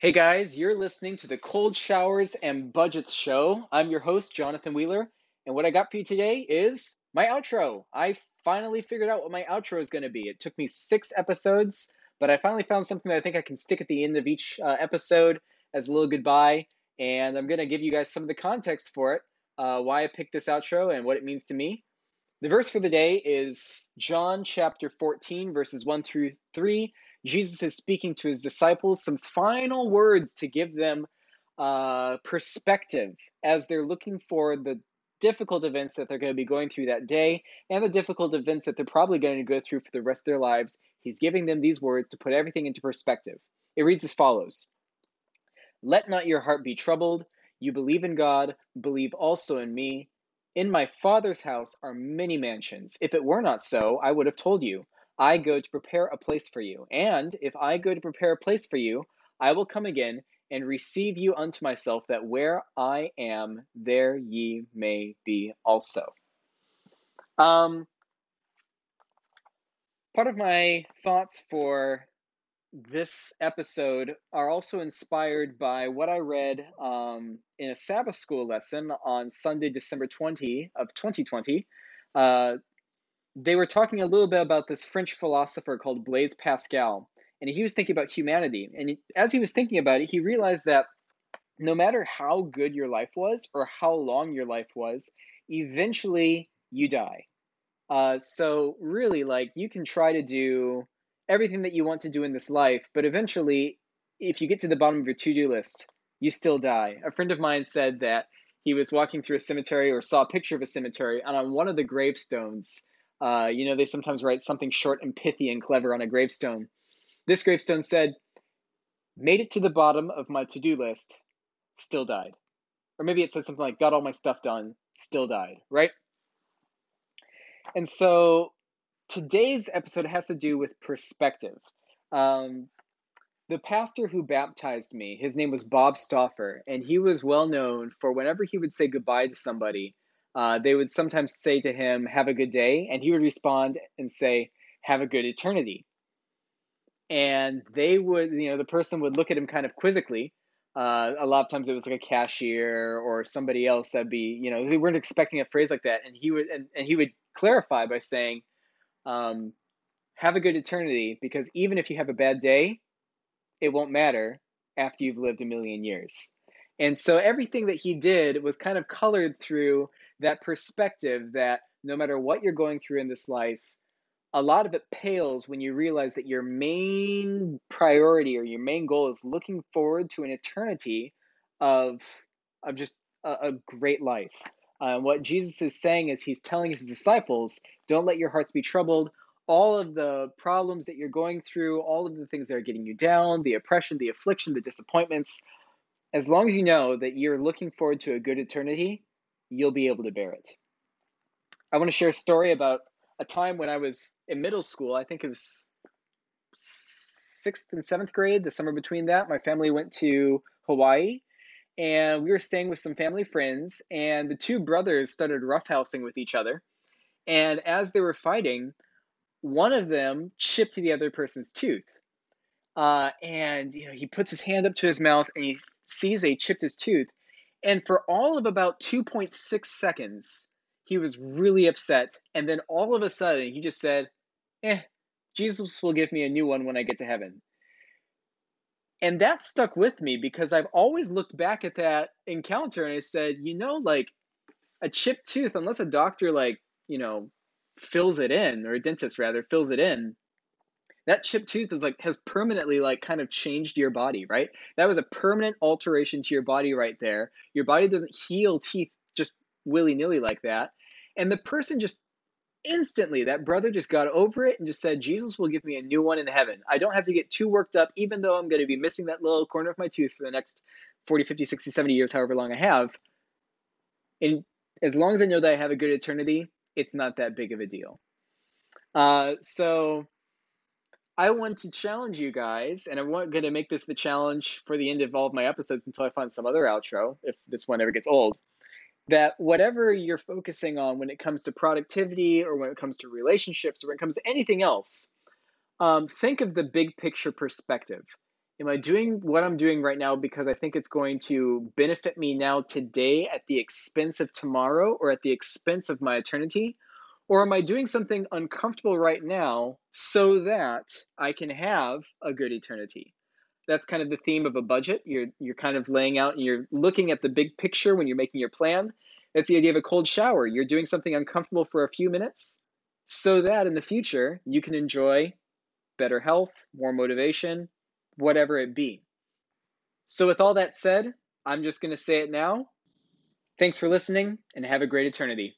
Hey guys, you're listening to the Cold Showers and Budgets Show. I'm your host, Jonathan Wheeler, and what I got for you today is my outro. I finally figured out what my outro is going to be. It took me six episodes, but I finally found something that I think I can stick at the end of each uh, episode as a little goodbye, and I'm going to give you guys some of the context for it, uh, why I picked this outro, and what it means to me. The verse for the day is John chapter 14, verses 1 through 3 Jesus is speaking to his disciples some final words to give them uh, perspective as they're looking for the difficult events that they're going to be going through that day and the difficult events that they're probably going to go through for the rest of their lives. He's giving them these words to put everything into perspective. It reads as follows Let not your heart be troubled. You believe in God, believe also in me. In my Father's house are many mansions. If it were not so, I would have told you. I go to prepare a place for you. And if I go to prepare a place for you, I will come again and receive you unto myself, that where I am, there ye may be also. Um, part of my thoughts for this episode are also inspired by what I read um, in a Sabbath school lesson on Sunday, December 20 of 2020. Uh, they were talking a little bit about this French philosopher called Blaise Pascal, and he was thinking about humanity. And as he was thinking about it, he realized that no matter how good your life was or how long your life was, eventually you die. Uh, so really, like you can try to do everything that you want to do in this life, but eventually, if you get to the bottom of your to-do list, you still die. A friend of mine said that he was walking through a cemetery or saw a picture of a cemetery, and on one of the gravestones uh, you know, they sometimes write something short and pithy and clever on a gravestone. This gravestone said, Made it to the bottom of my to do list, still died. Or maybe it said something like, Got all my stuff done, still died, right? And so today's episode has to do with perspective. Um, the pastor who baptized me, his name was Bob Stauffer, and he was well known for whenever he would say goodbye to somebody, uh, they would sometimes say to him, Have a good day. And he would respond and say, Have a good eternity. And they would, you know, the person would look at him kind of quizzically. Uh, a lot of times it was like a cashier or somebody else that'd be, you know, they weren't expecting a phrase like that. And he would, and, and he would clarify by saying, um, Have a good eternity because even if you have a bad day, it won't matter after you've lived a million years. And so everything that he did was kind of colored through that perspective that no matter what you're going through in this life, a lot of it pales when you realize that your main priority or your main goal is looking forward to an eternity of, of just a, a great life. Uh, what Jesus is saying is he's telling his disciples, don't let your hearts be troubled. All of the problems that you're going through, all of the things that are getting you down, the oppression, the affliction, the disappointments, as long as you know that you're looking forward to a good eternity, you'll be able to bear it. I want to share a story about a time when I was in middle school. I think it was sixth and seventh grade, the summer between that. My family went to Hawaii and we were staying with some family friends, and the two brothers started roughhousing with each other. And as they were fighting, one of them chipped the other person's tooth. Uh, and you know he puts his hand up to his mouth and he sees they chipped his tooth and for all of about 2.6 seconds, he was really upset. And then all of a sudden, he just said, Eh, Jesus will give me a new one when I get to heaven. And that stuck with me because I've always looked back at that encounter and I said, you know, like a chipped tooth, unless a doctor, like, you know, fills it in, or a dentist rather, fills it in, that chipped tooth is like has permanently like kind of changed your body, right? That was a permanent alteration to your body right there. Your body doesn't heal teeth just willy-nilly like that. And the person just instantly that brother just got over it and just said jesus will give me a new one in heaven i don't have to get too worked up even though i'm going to be missing that little corner of my tooth for the next 40 50 60 70 years however long i have and as long as i know that i have a good eternity it's not that big of a deal uh, so I want to challenge you guys, and I'm going to make this the challenge for the end of all of my episodes until I find some other outro, if this one ever gets old. That whatever you're focusing on when it comes to productivity or when it comes to relationships or when it comes to anything else, um, think of the big picture perspective. Am I doing what I'm doing right now because I think it's going to benefit me now today at the expense of tomorrow or at the expense of my eternity? Or am I doing something uncomfortable right now so that I can have a good eternity? That's kind of the theme of a budget. You're you're kind of laying out and you're looking at the big picture when you're making your plan. It's the idea of a cold shower. You're doing something uncomfortable for a few minutes so that in the future you can enjoy better health, more motivation, whatever it be. So, with all that said, I'm just going to say it now. Thanks for listening and have a great eternity.